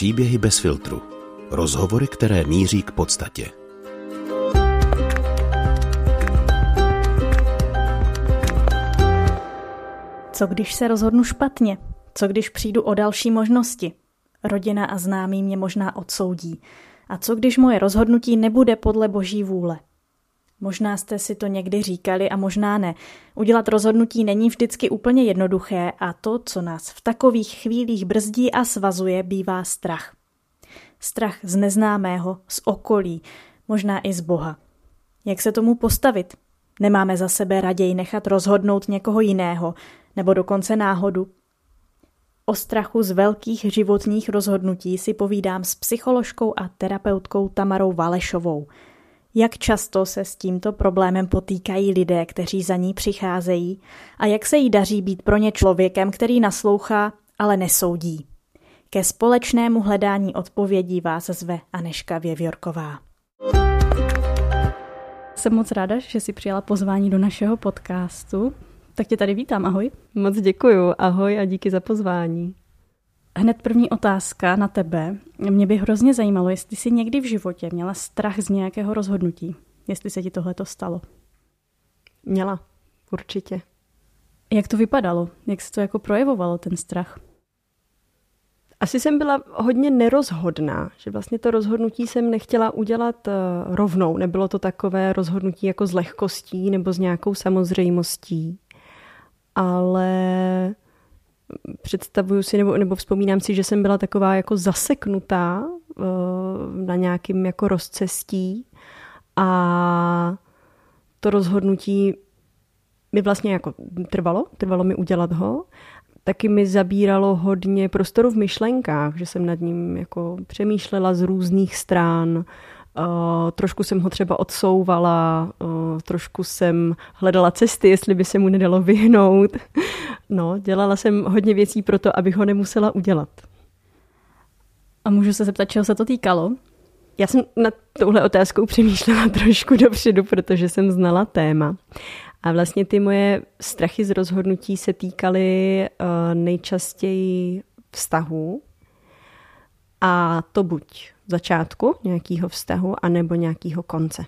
Příběhy bez filtru. Rozhovory, které míří k podstatě. Co když se rozhodnu špatně? Co když přijdu o další možnosti? Rodina a známí mě možná odsoudí. A co když moje rozhodnutí nebude podle boží vůle? Možná jste si to někdy říkali a možná ne. Udělat rozhodnutí není vždycky úplně jednoduché a to, co nás v takových chvílích brzdí a svazuje, bývá strach. Strach z neznámého, z okolí, možná i z Boha. Jak se tomu postavit? Nemáme za sebe raději nechat rozhodnout někoho jiného, nebo dokonce náhodu. O strachu z velkých životních rozhodnutí si povídám s psycholožkou a terapeutkou Tamarou Valešovou – jak často se s tímto problémem potýkají lidé, kteří za ní přicházejí a jak se jí daří být pro ně člověkem, který naslouchá, ale nesoudí. Ke společnému hledání odpovědí vás zve Aneška Věvjorková. Jsem moc ráda, že si přijala pozvání do našeho podcastu. Tak tě tady vítám, ahoj. Moc děkuju, ahoj a díky za pozvání. Hned první otázka na tebe. Mě by hrozně zajímalo, jestli jsi někdy v životě měla strach z nějakého rozhodnutí. Jestli se ti tohle to stalo. Měla, určitě. Jak to vypadalo? Jak se to jako projevovalo, ten strach? Asi jsem byla hodně nerozhodná, že vlastně to rozhodnutí jsem nechtěla udělat eh, rovnou. Nebylo to takové rozhodnutí jako s lehkostí nebo s nějakou samozřejmostí. Ale představuju si nebo, nebo vzpomínám si, že jsem byla taková jako zaseknutá uh, na nějakým jako rozcestí a to rozhodnutí mi vlastně jako trvalo, trvalo mi udělat ho. Taky mi zabíralo hodně prostoru v myšlenkách, že jsem nad ním jako přemýšlela z různých stran, Uh, trošku jsem ho třeba odsouvala, uh, trošku jsem hledala cesty, jestli by se mu nedalo vyhnout. No, dělala jsem hodně věcí pro to, abych ho nemusela udělat. A můžu se zeptat, čeho se to týkalo? Já jsem nad touhle otázkou přemýšlela trošku dopředu, protože jsem znala téma. A vlastně ty moje strachy z rozhodnutí se týkaly uh, nejčastěji vztahů. A to buď začátku nějakého vztahu, anebo nějakého konce.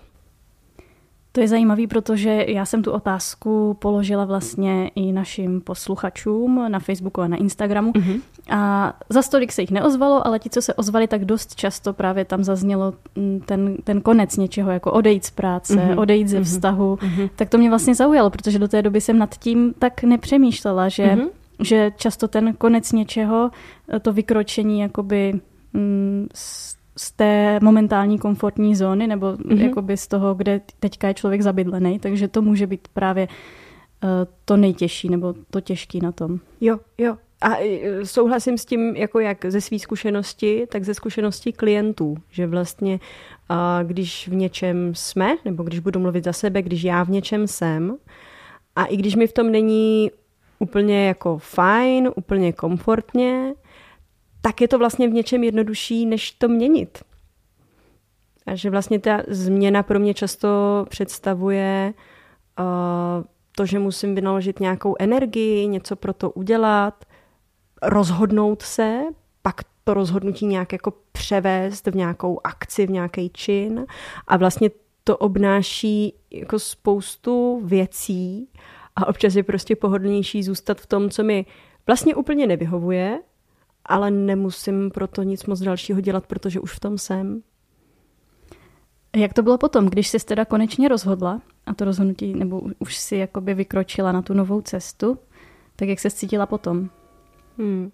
To je zajímavé, protože já jsem tu otázku položila vlastně i našim posluchačům na Facebooku a na Instagramu. Mm-hmm. A za stolik se jich neozvalo, ale ti, co se ozvali, tak dost často právě tam zaznělo mm, ten, ten konec něčeho, jako odejít z práce, mm-hmm. odejít ze mhm. vztahu. Mm-hmm. Tak to mě vlastně zaujalo, protože do té doby jsem nad tím tak nepřemýšlela, že, mm-hmm. že často ten konec něčeho, to vykročení jakoby mm, z té momentální komfortní zóny nebo mm-hmm. jakoby z toho, kde teďka je člověk zabydlený, takže to může být právě uh, to nejtěžší nebo to těžký na tom. Jo, jo. A e, souhlasím s tím, jako jak ze své zkušenosti, tak ze zkušenosti klientů, že vlastně když v něčem jsme, nebo když budu mluvit za sebe, když já v něčem jsem, a i když mi v tom není úplně jako fajn, úplně komfortně, tak je to vlastně v něčem jednodušší, než to měnit. A že vlastně ta změna pro mě často představuje uh, to, že musím vynaložit nějakou energii, něco pro to udělat, rozhodnout se, pak to rozhodnutí nějak jako převést v nějakou akci, v nějaký čin a vlastně to obnáší jako spoustu věcí a občas je prostě pohodlnější zůstat v tom, co mi vlastně úplně nevyhovuje, ale nemusím proto nic moc dalšího dělat, protože už v tom jsem. Jak to bylo potom, když jsi teda konečně rozhodla a to rozhodnutí, nebo už si jakoby vykročila na tu novou cestu, tak jak se cítila potom? Hmm.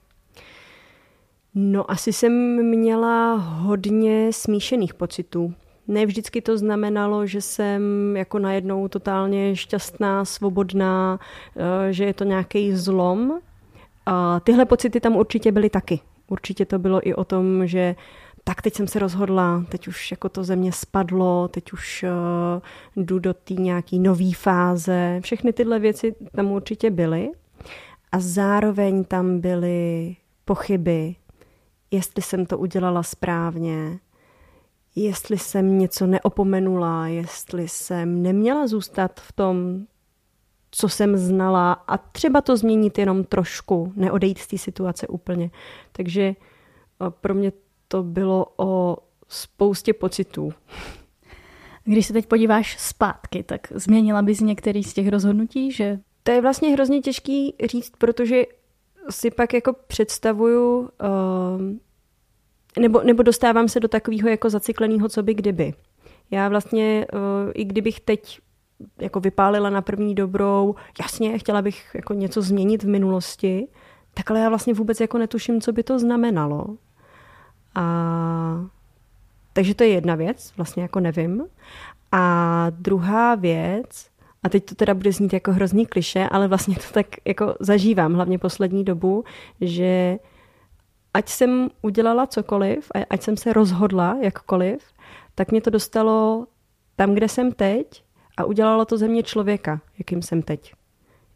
No asi jsem měla hodně smíšených pocitů. Ne vždycky to znamenalo, že jsem jako najednou totálně šťastná, svobodná, eh, že je to nějaký zlom, a tyhle pocity tam určitě byly taky. Určitě to bylo i o tom, že tak teď jsem se rozhodla, teď už jako to země spadlo, teď už uh, jdu do té nějaký nový fáze. Všechny tyhle věci tam určitě byly. A zároveň tam byly pochyby, jestli jsem to udělala správně, jestli jsem něco neopomenula, jestli jsem neměla zůstat v tom, co jsem znala a třeba to změnit jenom trošku, neodejít z té situace úplně. Takže pro mě to bylo o spoustě pocitů. Když se teď podíváš zpátky, tak změnila bys některý z těch rozhodnutí, že... To je vlastně hrozně těžký říct, protože si pak jako představuju, uh, nebo, nebo dostávám se do takového jako zacykleného co by kdyby. Já vlastně, uh, i kdybych teď jako vypálila na první dobrou, jasně, chtěla bych jako něco změnit v minulosti, tak ale já vlastně vůbec jako netuším, co by to znamenalo. A takže to je jedna věc, vlastně jako nevím. A druhá věc, a teď to teda bude znít jako hrozný kliše, ale vlastně to tak jako zažívám, hlavně poslední dobu, že ať jsem udělala cokoliv, ať jsem se rozhodla jakkoliv, tak mě to dostalo tam, kde jsem teď a udělalo to ze mě člověka, jakým jsem teď.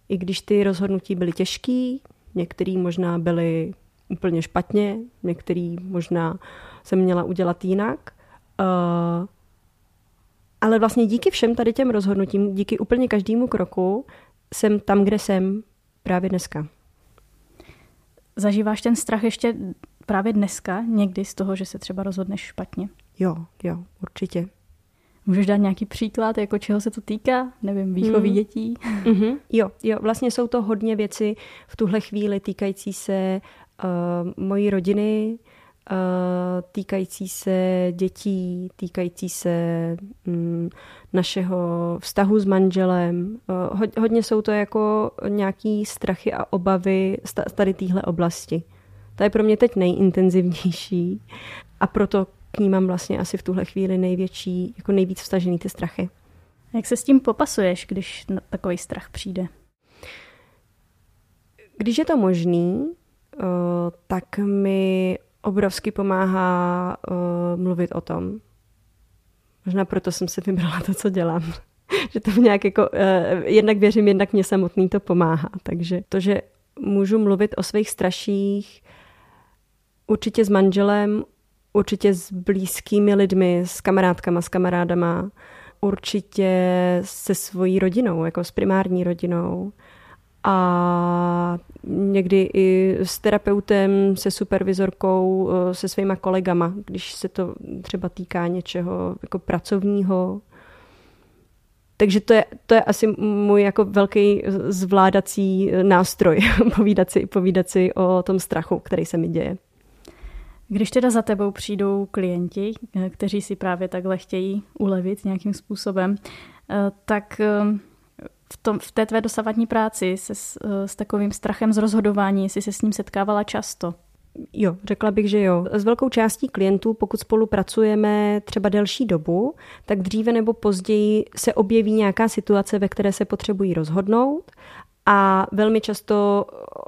I když ty rozhodnutí byly těžký, některý možná byly úplně špatně, některý možná jsem měla udělat jinak, uh, ale vlastně díky všem tady těm rozhodnutím, díky úplně každému kroku, jsem tam, kde jsem právě dneska. Zažíváš ten strach ještě právě dneska, někdy z toho, že se třeba rozhodneš špatně? Jo, jo, určitě. Můžeš dát nějaký příklad, jako čeho se to týká? Nevím, výchovy mm. dětí? Mm-hmm. Jo, jo, vlastně jsou to hodně věci v tuhle chvíli týkající se uh, mojí rodiny, uh, týkající se dětí, týkající se um, našeho vztahu s manželem. Uh, hodně jsou to jako nějaký strachy a obavy z tady téhle oblasti. To je pro mě teď nejintenzivnější a proto k ní mám vlastně asi v tuhle chvíli největší, jako nejvíc vstažený ty strachy. Jak se s tím popasuješ, když takový strach přijde? Když je to možný, eh, tak mi obrovsky pomáhá eh, mluvit o tom. Možná proto jsem si vybrala to, co dělám. že to nějak jako, eh, jednak věřím, jednak mě samotný to pomáhá. Takže to, že můžu mluvit o svých straších, určitě s manželem, určitě s blízkými lidmi, s kamarádkama, s kamarádama, určitě se svojí rodinou, jako s primární rodinou a někdy i s terapeutem, se supervizorkou, eh, se svýma kolegama, když se to třeba týká něčeho jako pracovního. Takže to je, to je asi můj jako velký zvládací nástroj, povídat si, povídat si o tom strachu, který se mi děje. Když teda za tebou přijdou klienti, eh, kteří si právě takhle chtějí ulevit nějakým způsobem, eh, tak eh, v, tom, v té tvé dosavadní práci se s, s takovým strachem z rozhodování, jestli se s ním setkávala často? Jo, řekla bych, že jo. S velkou částí klientů, pokud spolupracujeme třeba delší dobu, tak dříve nebo později se objeví nějaká situace, ve které se potřebují rozhodnout a velmi často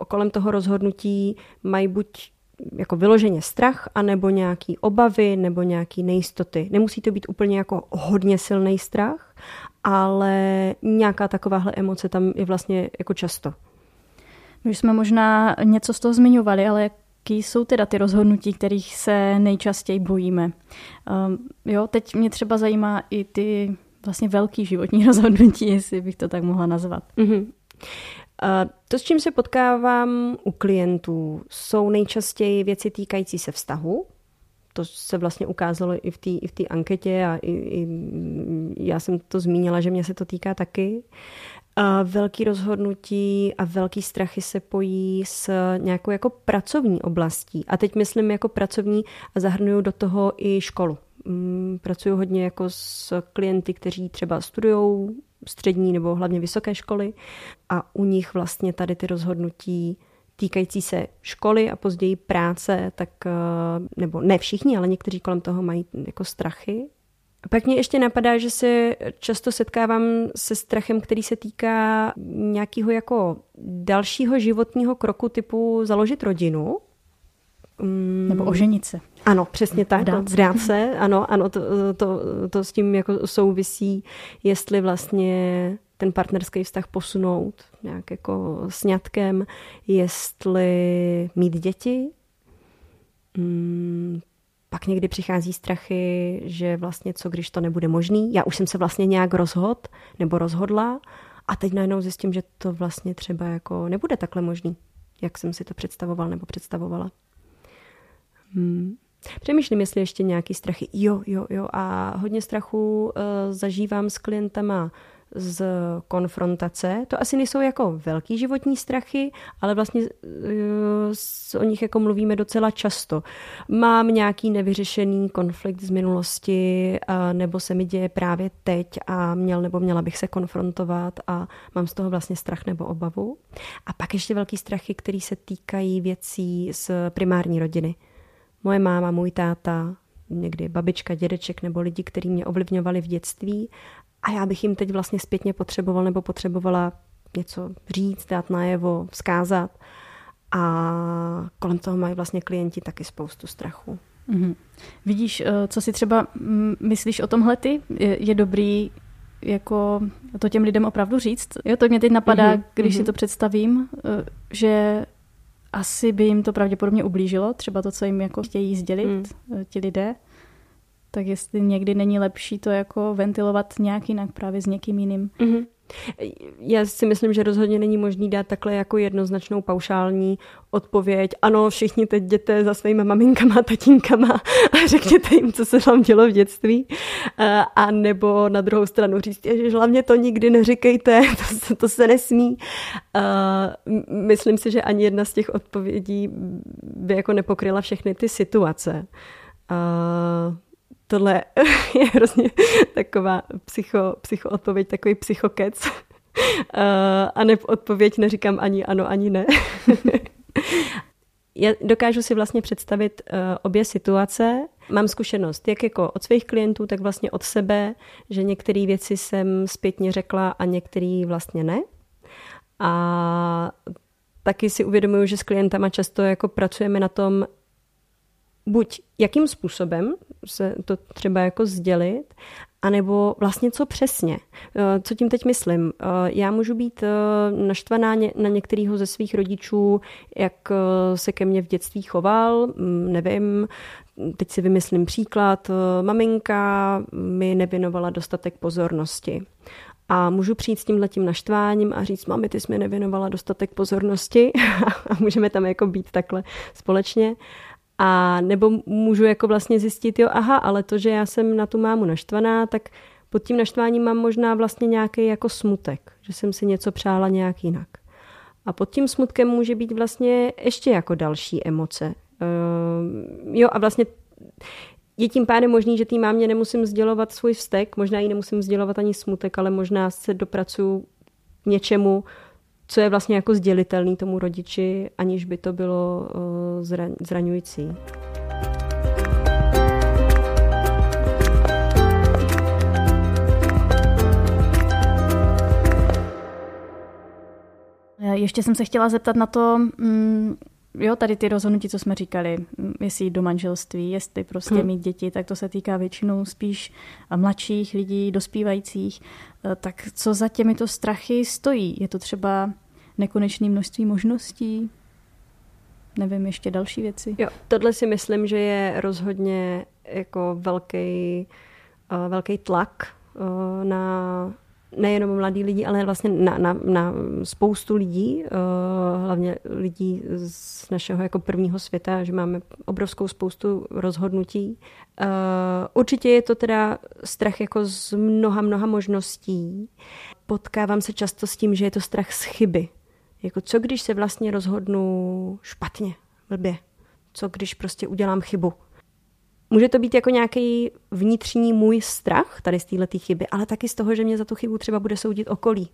kolem toho rozhodnutí mají buď jako vyloženě strach, anebo nějaký obavy, nebo nějaký nejistoty. Nemusí to být úplně jako hodně silný strach, ale nějaká takováhle emoce tam je vlastně jako často. My jsme možná něco z toho zmiňovali, ale jaký jsou teda ty rozhodnutí, kterých se nejčastěji bojíme? Um, jo, teď mě třeba zajímá i ty vlastně velký životní rozhodnutí, jestli bych to tak mohla nazvat. Mm-hmm. To, s čím se potkávám u klientů, jsou nejčastěji věci týkající se vztahu. To se vlastně ukázalo i v té té anketě a i, i já jsem to zmínila, že mě se to týká taky. Velký rozhodnutí a velký strachy se pojí s nějakou jako pracovní oblastí. A teď myslím jako pracovní a zahrnuju do toho i školu. Mm, pracuju hodně jako s klienty, kteří třeba studují střední nebo hlavně vysoké školy a u nich vlastně tady ty rozhodnutí týkající se školy a později práce, tak, eh, nebo ne všichni, ale někteří kolem toho mají jako strachy. Pak mě ještě napadá, že se často setkávám se strachem, který se týká nějakého jako dalšího životního kroku typu založit rodinu, Mm. Nebo oženit se. Ano, přesně tak. Vdát, vdát se. Ano, ano to, to, to s tím jako souvisí, jestli vlastně ten partnerský vztah posunout nějak jako sňatkem, jestli mít děti. Hmm, pak někdy přichází strachy, že vlastně co, když to nebude možný. Já už jsem se vlastně nějak rozhod nebo rozhodla a teď najednou zjistím, že to vlastně třeba jako nebude takhle možný, jak jsem si to představoval nebo představovala. Hmm. Přemýšlím, jestli ještě nějaký strachy. Jo, jo, jo. A hodně strachu uh, zažívám s klientama z konfrontace. To asi nejsou jako velký životní strachy, ale vlastně uh, o nich jako mluvíme docela často. Mám nějaký nevyřešený konflikt z minulosti, uh, nebo se mi děje právě teď a měl nebo měla bych se konfrontovat a mám z toho vlastně strach nebo obavu. A pak ještě velký strachy, které se týkají věcí z primární rodiny moje máma, můj táta, někdy babička, dědeček nebo lidi, kteří mě ovlivňovali v dětství a já bych jim teď vlastně zpětně potřeboval nebo potřebovala něco říct, dát najevo, vzkázat a kolem toho mají vlastně klienti taky spoustu strachu. Mm-hmm. Vidíš, eh, co si třeba mm, myslíš o tomhle ty? Je, je dobrý jako to těm lidem opravdu říct? Jo, to mě teď napadá, mm-hmm. když mm-hmm. si to představím, eh, že asi by jim to pravděpodobně ublížilo, třeba to, co jim jako chtějí sdělit mm. ti lidé. Tak jestli někdy není lepší to jako ventilovat nějak jinak právě s někým jiným. Mm-hmm. Já si myslím, že rozhodně není možný dát takhle jako jednoznačnou paušální odpověď. Ano, všichni teď jděte za svými maminkama, tatínkama a řekněte jim, co se vám dělo v dětství. A nebo na druhou stranu říct, že hlavně to nikdy neříkejte, to, to se nesmí. Myslím si, že ani jedna z těch odpovědí by jako nepokryla všechny ty situace tohle je hrozně taková psycho, psycho odpověď, takový psychokec. Uh, a ne odpověď neříkám ani ano, ani ne. Já dokážu si vlastně představit uh, obě situace. Mám zkušenost jak jako od svých klientů, tak vlastně od sebe, že některé věci jsem zpětně řekla a některé vlastně ne. A taky si uvědomuju, že s klientama často jako pracujeme na tom, buď jakým způsobem se to třeba jako sdělit, anebo vlastně co přesně. Eh, co tím teď myslím? Eh, já můžu být eh, naštvaná na některého ze svých rodičů, jak se ke mně v dětství choval, mm, nevím, teď si vymyslím příklad, maminka mi nevěnovala dostatek pozornosti. A můžu přijít s tímhletím naštváním a říct, mami, ty jsi mi nevěnovala dostatek pozornosti a můžeme tam jako být takhle společně. A nebo můžu jako vlastně zjistit, jo, aha, ale to, že já jsem na tu mámu naštvaná, tak pod tím naštváním mám možná vlastně nějaký jako smutek, že jsem si něco přála nějak jinak. A pod tím smutkem může být vlastně ještě jako další emoce. Uh, jo, a vlastně je tím pádem možný, že tým mámě nemusím sdělovat svůj vztek, možná jí nemusím sdělovat ani smutek, ale možná se dopracuju něčemu, co je vlastně jako sdělitelný tomu rodiči, aniž by to bylo zraňující. Ještě jsem se chtěla zeptat na to, mm, jo, tady ty rozhodnutí, co jsme říkali, jestli jít do manželství, jestli prostě hmm. mít děti, tak to se týká většinou spíš mladších lidí, dospívajících. Eh, tak co za těmito strachy stojí? Je to třeba nekonečné množství možností? Nevím, ještě další věci? Jo, tohle si myslím, že je rozhodně jako velký, uh, velký tlak uh, na nejenom mladí lidi, ale vlastně na, na, na spoustu lidí, uh, hlavně lidí z našeho jako prvního světa, že máme obrovskou spoustu rozhodnutí. Uh, určitě je to teda strach jako z mnoha, mnoha možností. Potkávám se často s tím, že je to strach z chyby. Jako co když se vlastně rozhodnu špatně, blbě? Co když prostě udělám chybu? Může to být jako nějaký vnitřní můj strach tady z této chyby, ale taky z toho, že mě za tu chybu třeba bude soudit okolí.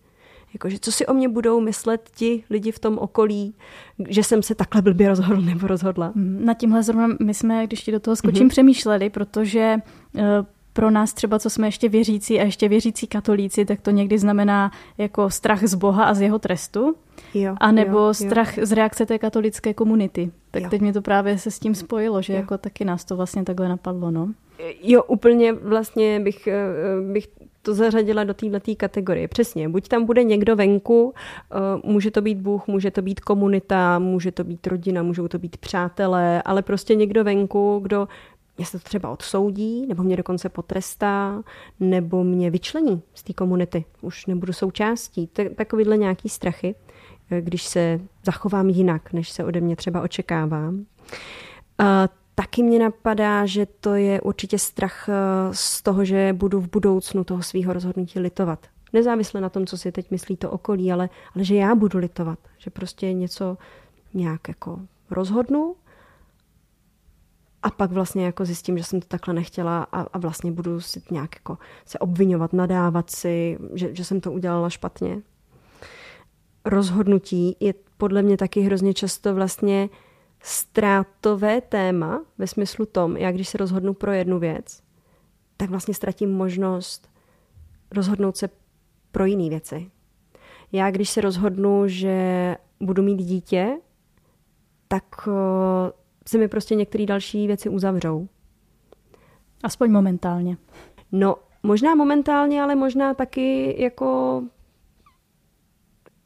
Jakože co si o mě budou myslet ti lidi v tom okolí, že jsem se takhle blbě rozhodl nebo rozhodla. Mm, na tímhle zrovna my jsme, když ti do toho skočím, mm-hmm. přemýšleli, protože uh, pro nás třeba, co jsme ještě věřící a ještě věřící katolíci, tak to někdy znamená jako strach z Boha a z jeho trestu. Jo, a nebo jo, strach jo. z reakce té katolické komunity. Tak jo. teď mě to právě se s tím spojilo, že jo. jako taky nás to vlastně takhle napadlo, no. Jo, úplně vlastně bych, eh, bych to zařadila do této kategorie. Přesně, buď tam bude někdo venku, eh, může to být Bůh, může to být komunita, může to být rodina, můžou to být přátelé, ale prostě někdo venku, kdo mě se to třeba odsoudí, nebo mě dokonce potrestá, nebo mě vyčlení z té komunity. Už nebudu součástí. Takovýhle nějaký strachy, eh, když se zachovám jinak, než se ode mě třeba očekává. taky mě napadá, že to je určitě strach eh, z toho, že budu v budoucnu toho svého rozhodnutí litovat. Nezávisle na tom, co si teď myslí to okolí, ale, ale že já budu litovat. Že prostě něco nějak jako rozhodnu a pak vlastně jako zjistím, že jsem to takhle nechtěla a, a vlastně budu si nějak jako se obvinovat, nadávat si, že, že jsem to udělala špatně. Rozhodnutí je podle mě taky hrozně často vlastně ztrátové téma ve smyslu tom, já když se rozhodnu pro jednu věc, tak vlastně ztratím možnost rozhodnout se pro jiné věci. Já když se rozhodnu, že budu mít dítě, tak eh, se mi prostě některé další věci uzavřou. Aspoň momentálně. No, možná momentálně, ale možná taky jako...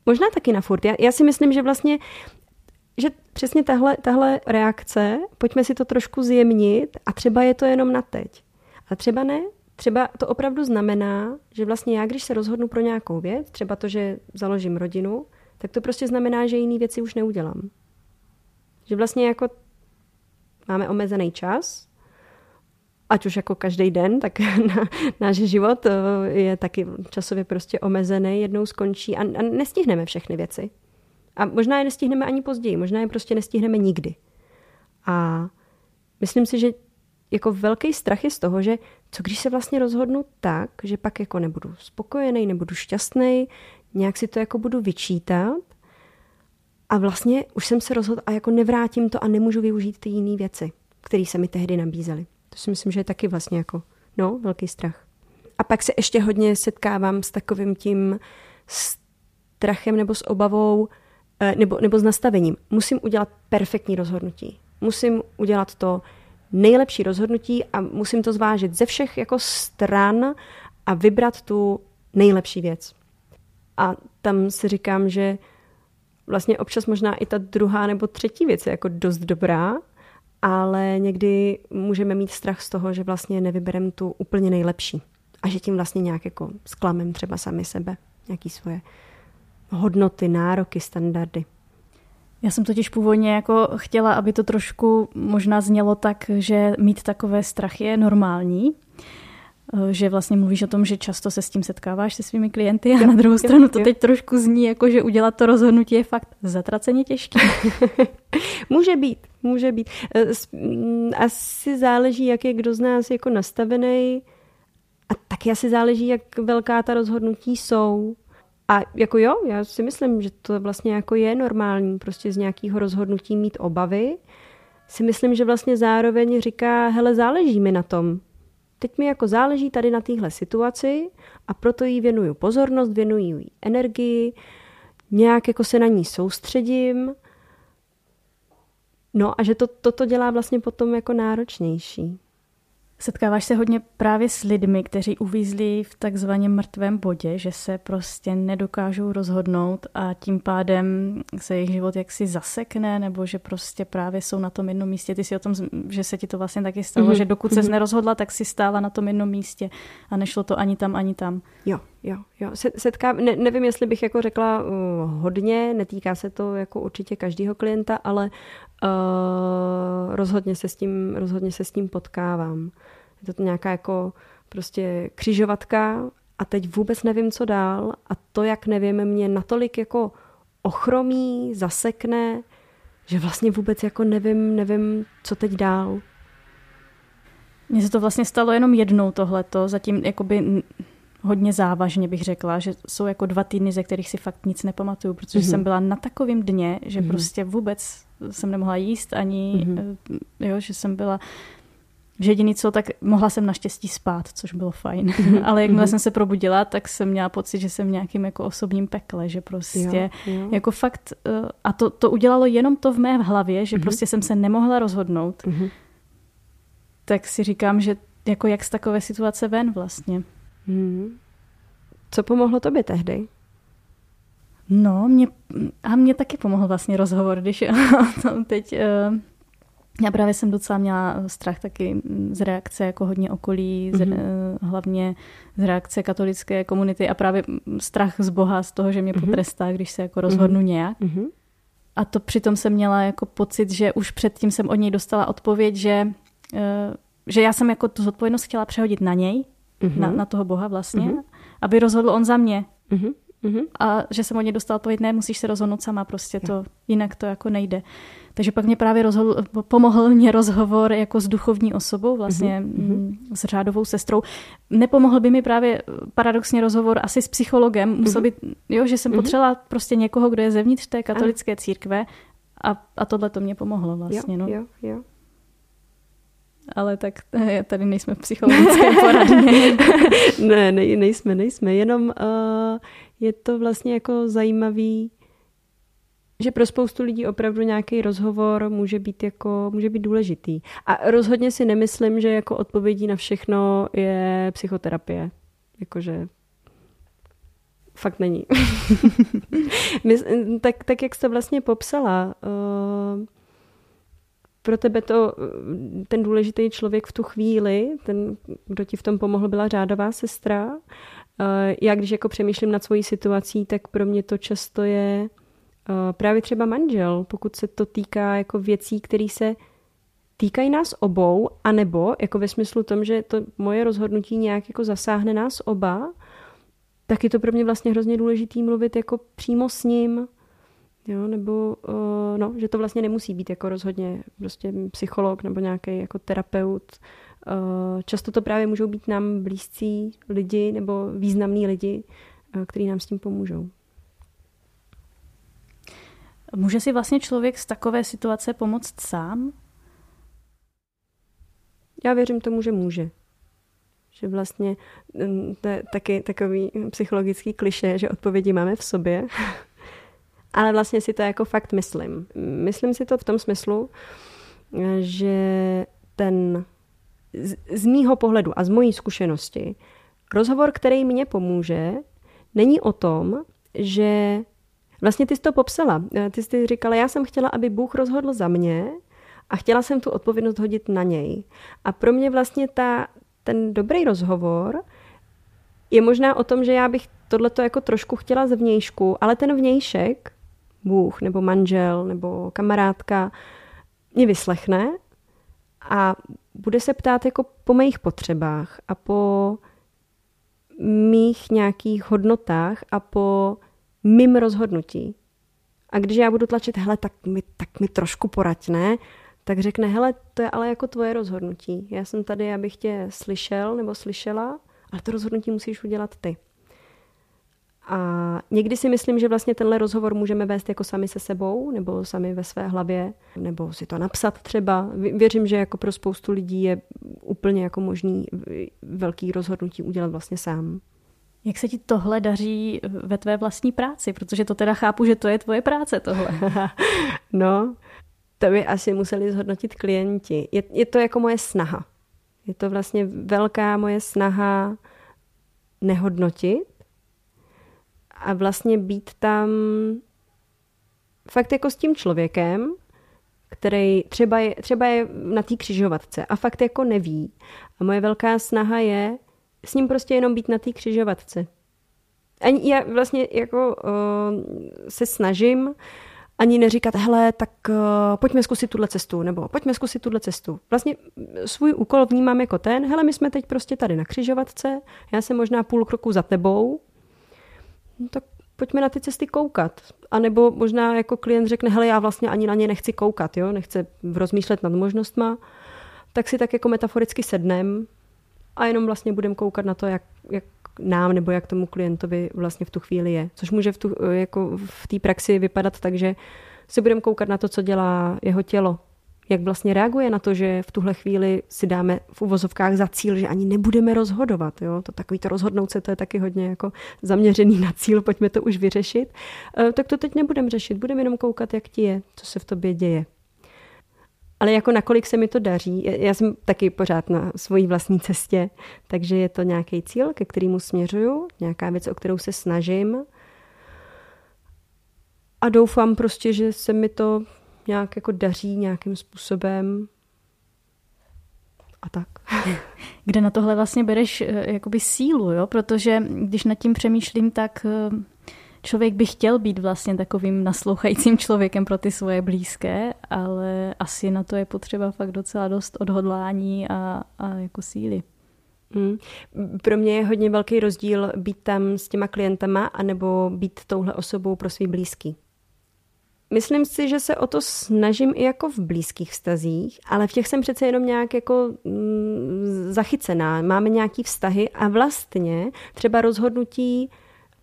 Možná taky na furt. Já, já si myslím, že vlastně že přesně tahle, tahle reakce, pojďme si to trošku zjemnit a třeba je to jenom na teď. A třeba ne, třeba to opravdu znamená, že vlastně já, když se rozhodnu pro nějakou věc, třeba to, že založím rodinu, tak to prostě znamená, že jiné věci už neudělám. Že vlastně jako máme omezený čas, ať už jako každý den, tak na, náš život eh, je taky časově prostě omezený, jednou skončí a, a nestihneme všechny věci. A možná je nestihneme ani později, možná je prostě nestihneme nikdy. A myslím si, že jako velký strach je z toho, že co když se vlastně rozhodnu tak, že pak jako nebudu spokojený, nebudu šťastný, nějak si to jako budu vyčítat a vlastně už jsem se rozhodl a jako nevrátím to a nemůžu využít ty jiné věci, které se mi tehdy nabízely. To si myslím, že je taky vlastně jako, no, velký strach. A pak se ještě hodně setkávám s takovým tím strachem nebo s obavou, Eh, nebo, nebo s nastavením. Musím udělat perfektní rozhodnutí. Musím udělat to nejlepší rozhodnutí a musím to zvážit ze všech jako stran a vybrat tu nejlepší věc. A tam si říkám, že vlastně občas možná i ta druhá nebo třetí věc je jako dost dobrá, ale někdy můžeme mít strach z toho, že vlastně nevybereme tu úplně nejlepší a že tím vlastně nějak jako sklamem třeba sami sebe, nějaký svoje hodnoty, nároky, standardy. Já jsem totiž původně jako chtěla, aby to trošku možná znělo tak, že mít takové strachy je normální, že vlastně mluvíš o tom, že často se s tím setkáváš se svými klienty a jo, na druhou stranu jo, to jo. teď trošku zní jako, že udělat to rozhodnutí je fakt zatraceně těžké. může být, může být. E, mm, asi záleží, jak je kdo z nás jako nastavený a taky asi záleží, jak velká ta rozhodnutí jsou. A jako jo, já si myslím, že to vlastně jako je normální, prostě z nějakého rozhodnutí mít obavy. Si myslím, že vlastně zároveň říká, hele, záleží mi na tom. Teď mi jako záleží tady na téhle situaci a proto jí věnuju pozornost, věnuju jí energii, nějak jako se na ní soustředím. No a že to, toto dělá vlastně potom jako náročnější. Setkáváš se hodně právě s lidmi, kteří uvízli v takzvaně mrtvém bodě, že se prostě nedokážou rozhodnout a tím pádem se jejich život jaksi zasekne, nebo že prostě právě jsou na tom jednom místě. Ty si o tom, že se ti to vlastně taky stalo, mm-hmm. že dokud mm-hmm. nerozhodla, tak si stála na tom jednom místě a nešlo to ani tam, ani tam. Jo, jo, jo. Setká, ne, nevím, jestli bych jako řekla uh, hodně, netýká se to jako určitě každého klienta, ale uh, rozhodně, se s tím, rozhodně se s tím potkávám. Je to nějaká jako prostě křižovatka a teď vůbec nevím, co dál a to, jak nevím, mě natolik jako ochromí, zasekne, že vlastně vůbec jako nevím, nevím, co teď dál. Mně se to vlastně stalo jenom jednou tohleto, zatím jakoby hodně závažně bych řekla, že jsou jako dva týdny, ze kterých si fakt nic nepamatuju, protože mm-hmm. jsem byla na takovém dně, že mm-hmm. prostě vůbec jsem nemohla jíst ani, mm-hmm. jo, že jsem byla že jediný co, tak mohla jsem naštěstí spát, což bylo fajn. Mm-hmm. Ale jakmile mm-hmm. jsem se probudila, tak jsem měla pocit, že jsem v nějakým jako osobním pekle, že prostě jo, jo. jako fakt, eh, a to, to udělalo jenom to v mé hlavě, že mm-hmm. prostě jsem se nemohla rozhodnout. Tak si říkám, že jako jak z takové situace ven vlastně. Co pomohlo tobě tehdy? No, mě, a mě taky pomohl vlastně rozhovor, když teď... Uh, já právě jsem docela měla strach taky z reakce jako hodně okolí, z, mm-hmm. hlavně z reakce katolické komunity a právě strach z Boha, z toho, že mě mm-hmm. potrestá, když se jako rozhodnu mm-hmm. nějak. Mm-hmm. A to přitom jsem měla jako pocit, že už předtím jsem od něj dostala odpověď, že, eh, že já jsem jako tu zodpovědnost chtěla přehodit na něj, mm-hmm. na, na toho Boha vlastně, mm-hmm. aby rozhodl on za mě. Mm-hmm. A že jsem od něj dostala odpověď, ne, musíš se rozhodnout sama, prostě to, jinak to jako nejde. Takže pak mě právě rozhodl, pomohl mě rozhovor jako s duchovní osobou, vlastně mm-hmm. s řádovou sestrou. Nepomohl by mi právě paradoxně rozhovor asi s psychologem. Musel mm-hmm. být, jo, že jsem mm-hmm. potřebovala prostě někoho, kdo je zevnitř té katolické ano. církve a, a tohle to mě pomohlo vlastně. Jo, no. jo, jo. Ale tak eh, tady nejsme v psychologické poradně. ne, ne, nejsme, nejsme. Jenom uh, je to vlastně jako zajímavý že pro spoustu lidí opravdu nějaký rozhovor může být jako, může být důležitý. A rozhodně si nemyslím, že jako odpovědí na všechno je psychoterapie. Jakože fakt není. tak, tak, jak jste vlastně popsala, uh, pro tebe to, ten důležitý člověk v tu chvíli, ten, kdo ti v tom pomohl, byla řádová sestra. Uh, já když jako přemýšlím nad svojí situací, tak pro mě to často je Eh, právě třeba manžel, pokud se to týká jako věcí, které se týkají nás obou, anebo jako ve smyslu tom, že to moje rozhodnutí nějak jako zasáhne nás oba, tak je to pro mě vlastně hrozně důležitý mluvit jako přímo s ním, jo, nebo uh, no, že to vlastně nemusí být jako rozhodně prostě psycholog nebo nějaký jako terapeut. Uh, často to právě můžou být nám blízcí lidi nebo významní lidi, uh, kteří nám s tím pomůžou. Může si vlastně člověk z takové situace pomoct sám? Já věřím tomu, že může. Že vlastně mm, to je taky takový psychologický kliše, že odpovědi máme v sobě. Ale vlastně si to jako fakt myslím. Myslím si to v tom smyslu, že ten z, mýho pohledu a z mojí zkušenosti rozhovor, který mě pomůže, není o tom, že Vlastně ty jsi to popsala. Eh, ty jsi říkala, já jsem chtěla, aby Bůh rozhodl za mě a chtěla jsem tu odpovědnost hodit na něj. A pro mě vlastně ta, ten dobrý rozhovor je možná o tom, že já bych tohleto jako trošku chtěla zvnějšku, ale ten vnějšek, Bůh nebo manžel nebo kamarádka, mě vyslechne a bude se ptát jako po mých potřebách a po mých nějakých hodnotách a po mým rozhodnutí. A když já budu tlačit, hele, tak mi, tak mi trošku poraď, ne? Tak řekne, hele, to je ale jako tvoje rozhodnutí. Já jsem tady, abych tě slyšel nebo slyšela, ale to rozhodnutí musíš udělat ty. A někdy si myslím, že vlastně tenhle rozhovor můžeme vést jako sami se sebou, nebo sami ve své hlavě, nebo si to napsat třeba. Věřím, že jako pro spoustu lidí je úplně jako možný velký rozhodnutí udělat vlastně sám. Jak se ti tohle daří ve tvé vlastní práci? Protože to teda chápu, že to je tvoje práce tohle. no, to by asi museli zhodnotit klienti. Je, je to jako moje snaha. Je to vlastně velká moje snaha nehodnotit a vlastně být tam fakt jako s tím člověkem, který třeba je, třeba je na té křižovatce a fakt jako neví. A moje velká snaha je s ním prostě jenom být na té křižovatce. Ani já vlastně jako uh, se snažím ani neříkat, hele, tak uh, pojďme zkusit tuhle cestu, nebo pojďme zkusit tuhle cestu. Vlastně svůj úkol vnímám jako ten, hele, my jsme teď prostě tady na křižovatce, já jsem možná půl kroku za tebou, no, tak pojďme na ty cesty koukat. A nebo možná jako klient řekne, hele, já vlastně ani na ně nechci koukat, jo, nechce rozmýšlet nad možnostma, tak si tak jako metaforicky sednem a jenom vlastně budeme koukat na to, jak, jak nám nebo jak tomu klientovi vlastně v tu chvíli je. Což může v, tu, jako v té praxi vypadat tak, že si budeme koukat na to, co dělá jeho tělo. Jak vlastně reaguje na to, že v tuhle chvíli si dáme v uvozovkách za cíl, že ani nebudeme rozhodovat. Jo? To takový to rozhodnout se, to je taky hodně jako zaměřený na cíl, pojďme to už vyřešit. E, tak to teď nebudeme řešit, budeme jenom koukat, jak ti je, co se v tobě děje. Ale jako nakolik se mi to daří, já jsem taky pořád na svojí vlastní cestě, takže je to nějaký cíl, ke kterému směřuju, nějaká věc, o kterou se snažím. A doufám prostě, že se mi to nějak jako daří nějakým způsobem. A tak. Kde na tohle vlastně bereš eh, jakoby sílu, jo? Protože když nad tím přemýšlím, tak eh, Člověk by chtěl být vlastně takovým naslouchajícím člověkem pro ty svoje blízké, ale asi na to je potřeba fakt docela dost odhodlání a, a jako síly. Hmm. Pro mě je hodně velký rozdíl být tam s těma klientama anebo být touhle osobou pro svý blízký. Myslím si, že se o to snažím i jako v blízkých vztazích, ale v těch jsem přece jenom nějak jako mm, zachycená. Máme nějaký vztahy a vlastně třeba rozhodnutí,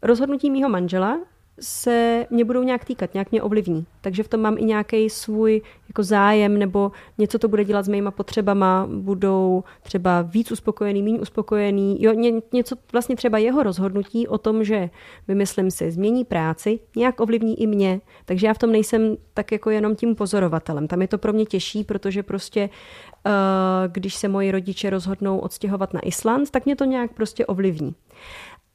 rozhodnutí mýho manžela se mě budou nějak týkat, nějak mě ovlivní. Takže v tom mám i nějaký svůj jako zájem nebo něco to bude dělat s mýma potřebama, budou třeba víc uspokojený, méně uspokojený. Jo, ně, něco vlastně třeba jeho rozhodnutí o tom, že vymyslím si, změní práci, nějak ovlivní i mě. Takže já v tom nejsem tak jako jenom tím pozorovatelem. Tam je to pro mě těžší, protože prostě uh, když se moji rodiče rozhodnou odstěhovat na Island, tak mě to nějak prostě ovlivní.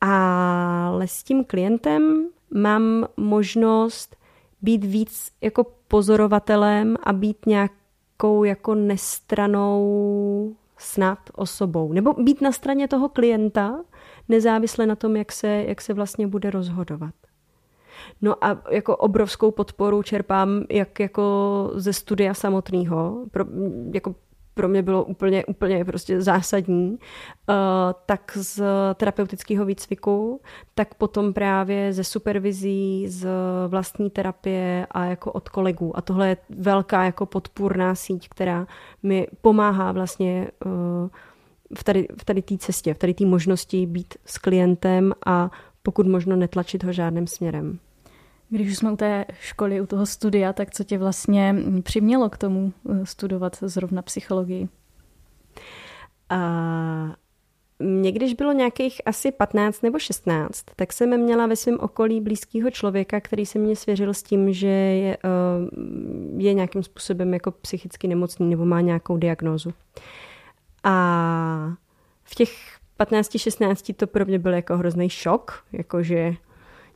Ale s tím klientem mám možnost být víc jako pozorovatelem a být nějakou jako nestranou snad osobou. Nebo být na straně toho klienta, nezávisle na tom, jak se, jak se vlastně bude rozhodovat. No a jako obrovskou podporu čerpám jak jako ze studia samotného. Jako pro mě bylo úplně, úplně prostě zásadní, uh, tak z terapeutického výcviku, tak potom právě ze supervizí, z vlastní terapie a jako od kolegů. A tohle je velká jako podpůrná síť, která mi pomáhá vlastně uh, v tady, v tady té cestě, v tady té možnosti být s klientem a pokud možno netlačit ho žádným směrem. Když jsme u té školy, u toho studia, tak co tě vlastně přimělo k tomu eh, studovat zrovna psychologii? A mě, když bylo nějakých asi 15 nebo 16, tak jsem měla ve svém okolí blízkého člověka, který se mě svěřil s tím, že je, eh, je nějakým způsobem jako psychicky nemocný nebo má nějakou diagnózu. A v těch 15-16 to pro mě byl jako hrozný šok, jakože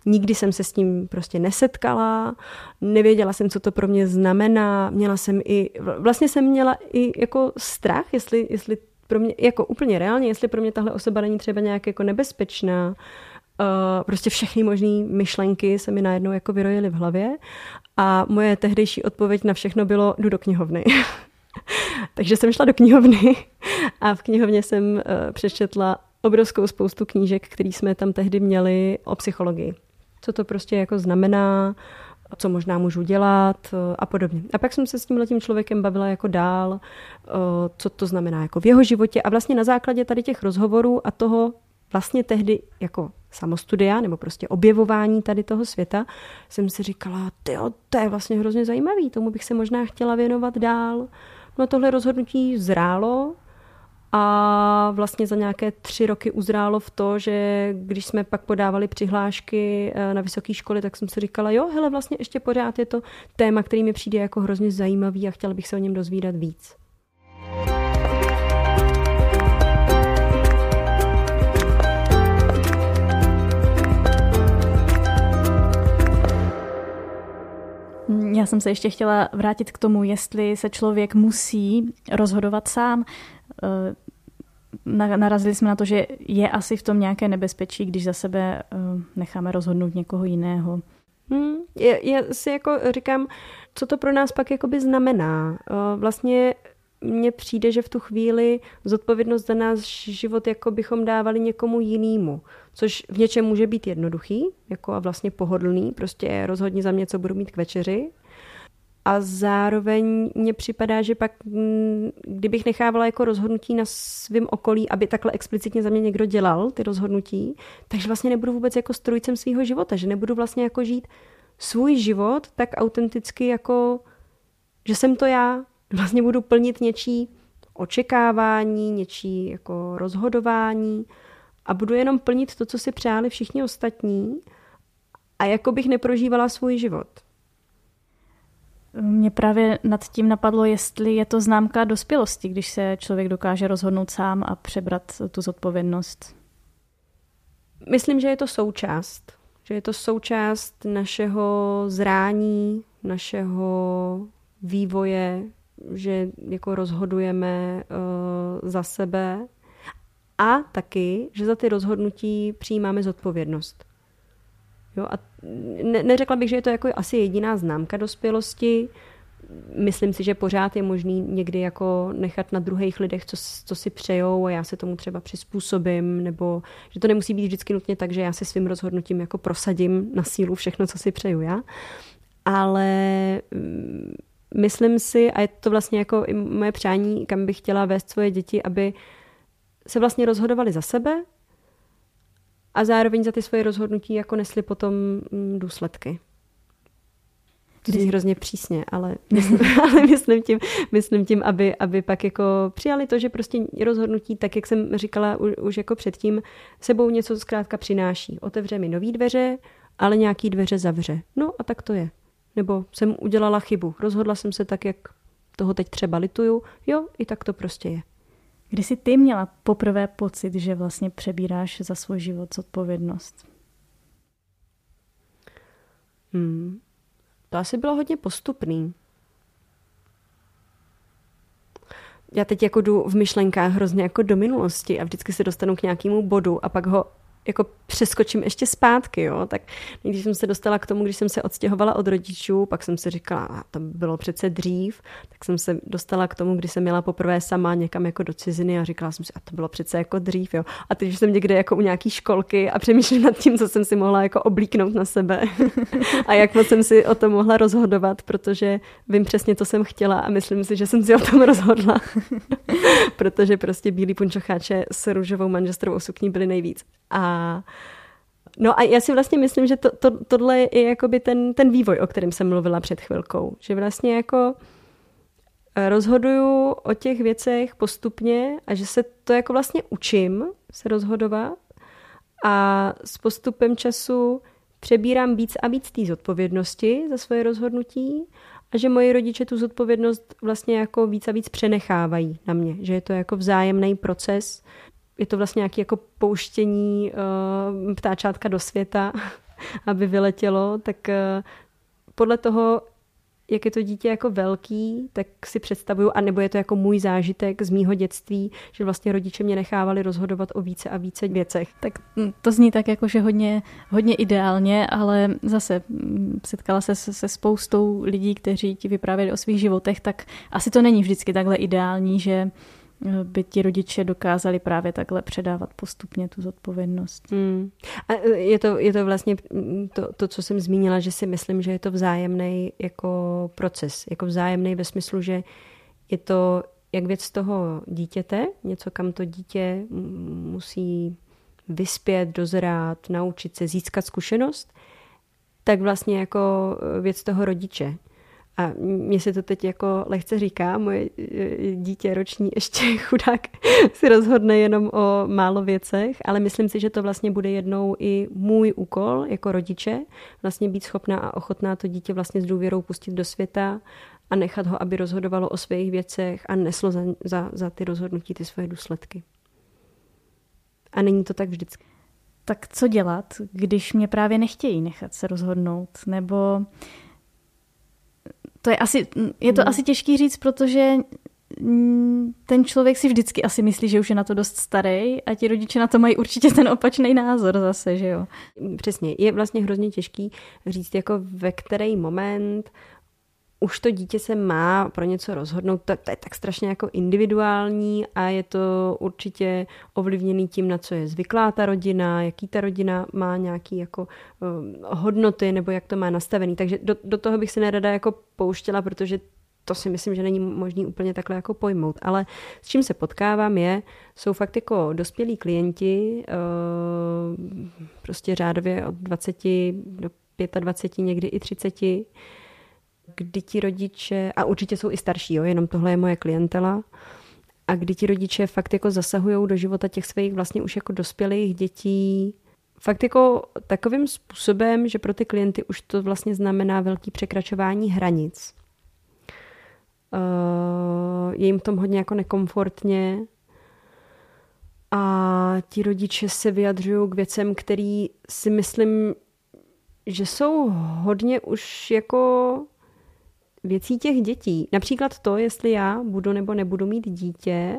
Nikdy jsem se s tím prostě nesetkala, nevěděla jsem, co to pro mě znamená, měla jsem i, vlastně jsem měla i jako strach, jestli, jestli pro mě, jako úplně reálně, jestli pro mě tahle osoba není třeba nějak jako nebezpečná, uh, prostě všechny možné myšlenky se mi najednou jako vyrojily v hlavě a moje tehdejší odpověď na všechno bylo, jdu do knihovny. Takže jsem šla do knihovny a v knihovně jsem uh, přečetla obrovskou spoustu knížek, které jsme tam tehdy měli o psychologii co to prostě jako znamená, co možná můžu dělat eh, a podobně. A pak jsem se s tím člověkem bavila jako dál, eh, co to znamená jako v jeho životě a vlastně na základě tady těch rozhovorů a toho vlastně tehdy jako samostudia nebo prostě objevování tady toho světa jsem si říkala, tyjo, to je vlastně hrozně zajímavý, tomu bych se možná chtěla věnovat dál. No tohle rozhodnutí zrálo, a vlastně za nějaké tři roky uzrálo v to, že když jsme pak podávali přihlášky eh, na vysoké školy, tak jsem si říkala, jo, hele, vlastně ještě pořád je to téma, který mi přijde jako hrozně zajímavý a chtěla bych se o něm dozvídat víc. Já jsem se ještě chtěla vrátit k tomu, jestli se člověk musí rozhodovat sám. Eh, narazili jsme na to, že je asi v tom nějaké nebezpečí, když za sebe eh, necháme rozhodnout někoho jiného. Hmm, já si jako říkám, co to pro nás pak jakoby znamená. Eh, vlastně mně přijde, že v tu chvíli zodpovědnost za náš život jako bychom dávali někomu jinému, což v něčem může být jednoduchý jako a vlastně pohodlný, prostě rozhodně za mě, co budu mít k večeři, a zároveň mně připadá, že pak, mm, kdybych nechávala jako rozhodnutí na svém okolí, aby takhle explicitně za mě někdo dělal ty rozhodnutí, takže vlastně nebudu vůbec jako strojcem svého života, že nebudu vlastně jako žít svůj život tak autenticky jako, že jsem to já. Vlastně budu plnit něčí očekávání, něčí jako rozhodování a budu jenom plnit to, co si přáli všichni ostatní a jako bych neprožívala svůj život. Mě právě nad tím napadlo, jestli je to známka dospělosti, když se člověk dokáže rozhodnout sám a přebrat tu zodpovědnost. Myslím, že je to součást. Že je to součást našeho zrání, našeho vývoje, že jako rozhodujeme uh, za sebe a taky, že za ty rozhodnutí přijímáme zodpovědnost. Jo, a ne, neřekla bych, že je to jako asi jediná známka dospělosti. Myslím si, že pořád je možný někdy jako nechat na druhých lidech, co, co si přejou a já se tomu třeba přizpůsobím, nebo že to nemusí být vždycky nutně tak, že já si svým rozhodnutím jako prosadím na sílu všechno, co si přeju já. Ale mm, myslím si, a je to vlastně jako i moje přání, kam bych chtěla vést svoje děti, aby se vlastně rozhodovali za sebe, a zároveň za ty svoje rozhodnutí jako nesli potom mm, důsledky. To zní hrozně přísně, ale myslím, ale myslím tím, myslím tím aby, aby pak jako přijali to, že prostě rozhodnutí, tak jak jsem říkala už, už jako předtím, sebou něco zkrátka přináší. Otevře mi nový dveře, ale nějaký dveře zavře. No a tak to je. Nebo jsem udělala chybu. Rozhodla jsem se tak, jak toho teď třeba lituju. Jo, i tak to prostě je. Kdy jsi ty měla poprvé pocit, že vlastně přebíráš za svůj život zodpovědnost? Hmm. To asi bylo hodně postupný. Já teď jako jdu v myšlenkách hrozně jako do minulosti a vždycky se dostanu k nějakému bodu a pak ho jako přeskočím ještě zpátky, jo, tak když jsem se dostala k tomu, když jsem se odstěhovala od rodičů, pak jsem si říkala, a to bylo přece dřív, tak jsem se dostala k tomu, kdy jsem měla poprvé sama někam jako do ciziny a říkala jsem si, a to bylo přece jako dřív, jo. A teď jsem někde jako u nějaký školky a přemýšlím nad tím, co jsem si mohla jako oblíknout na sebe a jak moc jsem si o tom mohla rozhodovat, protože vím přesně, co jsem chtěla a myslím si, že jsem si o tom rozhodla, protože prostě bílý punčocháče s růžovou manžestrovou sukní byly nejvíc. A No a já si vlastně myslím, že to, to, tohle je jakoby ten, ten vývoj, o kterém jsem mluvila před chvilkou. Že vlastně jako eh, rozhoduju o těch věcech postupně a že se to jako vlastně učím se rozhodovat a s postupem času přebírám víc a víc té zodpovědnosti za svoje rozhodnutí a že moji rodiče tu zodpovědnost vlastně jako víc a víc přenechávají na mě, že je to jako vzájemný proces, je to vlastně nějaké jako pouštění uh, ptáčátka do světa, aby vyletělo, tak uh, podle toho, jak je to dítě jako velký, tak si představuju, a nebo je to jako můj zážitek z mýho dětství, že vlastně rodiče mě nechávali rozhodovat o více a více věcech. Tak to zní tak jako, že hodně, hodně ideálně, ale zase mm, setkala se se spoustou lidí, kteří ti vyprávěli o svých životech, tak asi to není vždycky takhle ideální, že by ti rodiče dokázali právě takhle předávat postupně tu zodpovědnost. Hmm. A e, je to, je to vlastně to, to, co jsem zmínila, že si myslím, že je to vzájemný jako proces, jako vzájemný ve smyslu, že je to jak věc toho dítěte, něco, kam to dítě musí vyspět, dozrát, naučit se, získat zkušenost, tak vlastně jako věc toho rodiče. A mně se to teď jako lehce říká, moje e, dítě roční ještě chudák si rozhodne jenom o málo věcech, ale myslím si, že to vlastně bude jednou i můj úkol jako rodiče, vlastně být schopná a ochotná to dítě vlastně s důvěrou pustit do světa a nechat ho, aby rozhodovalo o svých věcech a neslo za, za, za ty rozhodnutí ty svoje důsledky. A není to tak vždycky. Tak co dělat, když mě právě nechtějí nechat se rozhodnout? Nebo to je asi, je to hmm. asi těžký říct, protože ten člověk si vždycky asi myslí, že už je na to dost starý a ti rodiče na to mají určitě ten opačný názor zase, že jo? Přesně, je vlastně hrozně těžký říct, jako ve který moment už to dítě se má pro něco rozhodnout, to, to je tak strašně jako individuální a je to určitě ovlivněný tím, na co je zvyklá ta rodina, jaký ta rodina má nějaký jako uh, hodnoty nebo jak to má nastavený. Takže do, do toho bych se nerada jako pouštěla, protože to si myslím, že není možný úplně takhle jako pojmout. Ale s čím se potkávám je, jsou fakt jako dospělí klienti, uh, prostě řádově od 20 do 25, někdy i 30, kdy ti rodiče, a určitě jsou i starší, jo, jenom tohle je moje klientela, a kdy ti rodiče fakt jako zasahují do života těch svých vlastně už jako dospělých dětí, fakt jako takovým způsobem, že pro ty klienty už to vlastně znamená velký překračování hranic. Uh, je jim v tom hodně jako nekomfortně a ti rodiče se vyjadřují k věcem, který si myslím, že jsou hodně už jako věcí těch dětí. Například to, jestli já budu nebo nebudu mít dítě,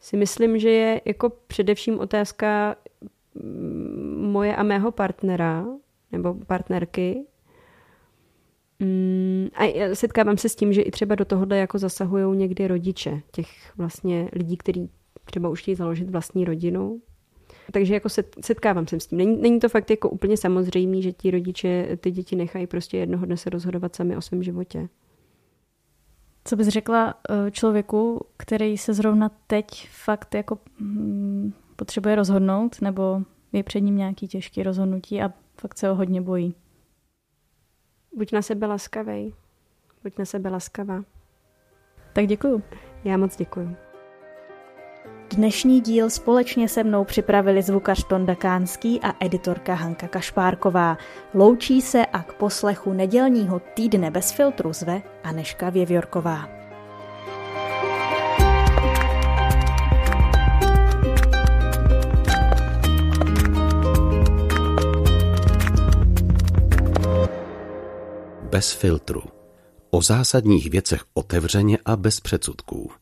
si myslím, že je jako především otázka mm, moje a mého partnera, nebo partnerky. Mm, a setkávám se s tím, že i třeba do tohohle jako zasahují někdy rodiče těch vlastně lidí, kteří třeba už chtějí založit vlastní rodinu. Takže jako setkávám se s tím. Není, není to fakt jako úplně samozřejmé, že ti rodiče ty děti nechají prostě jednoho dne se rozhodovat sami o svém životě. Co bys řekla eh, člověku, který se zrovna teď fakt jako mm, potřebuje rozhodnout, nebo je před ním nějaký těžký rozhodnutí a fakt se ho hodně bojí? Buď na sebe laskavej. Buď na sebe laskavá. Tak děkuju. Já moc děkuju. Dnešní díl společně se mnou připravili zvukař Tonda Kánský a editorka Hanka Kašpárková. Loučí se a k poslechu nedělního týdne bez filtru zve Aneška Věvjorková. Bez filtru. O zásadních věcech otevřeně a bez předsudků.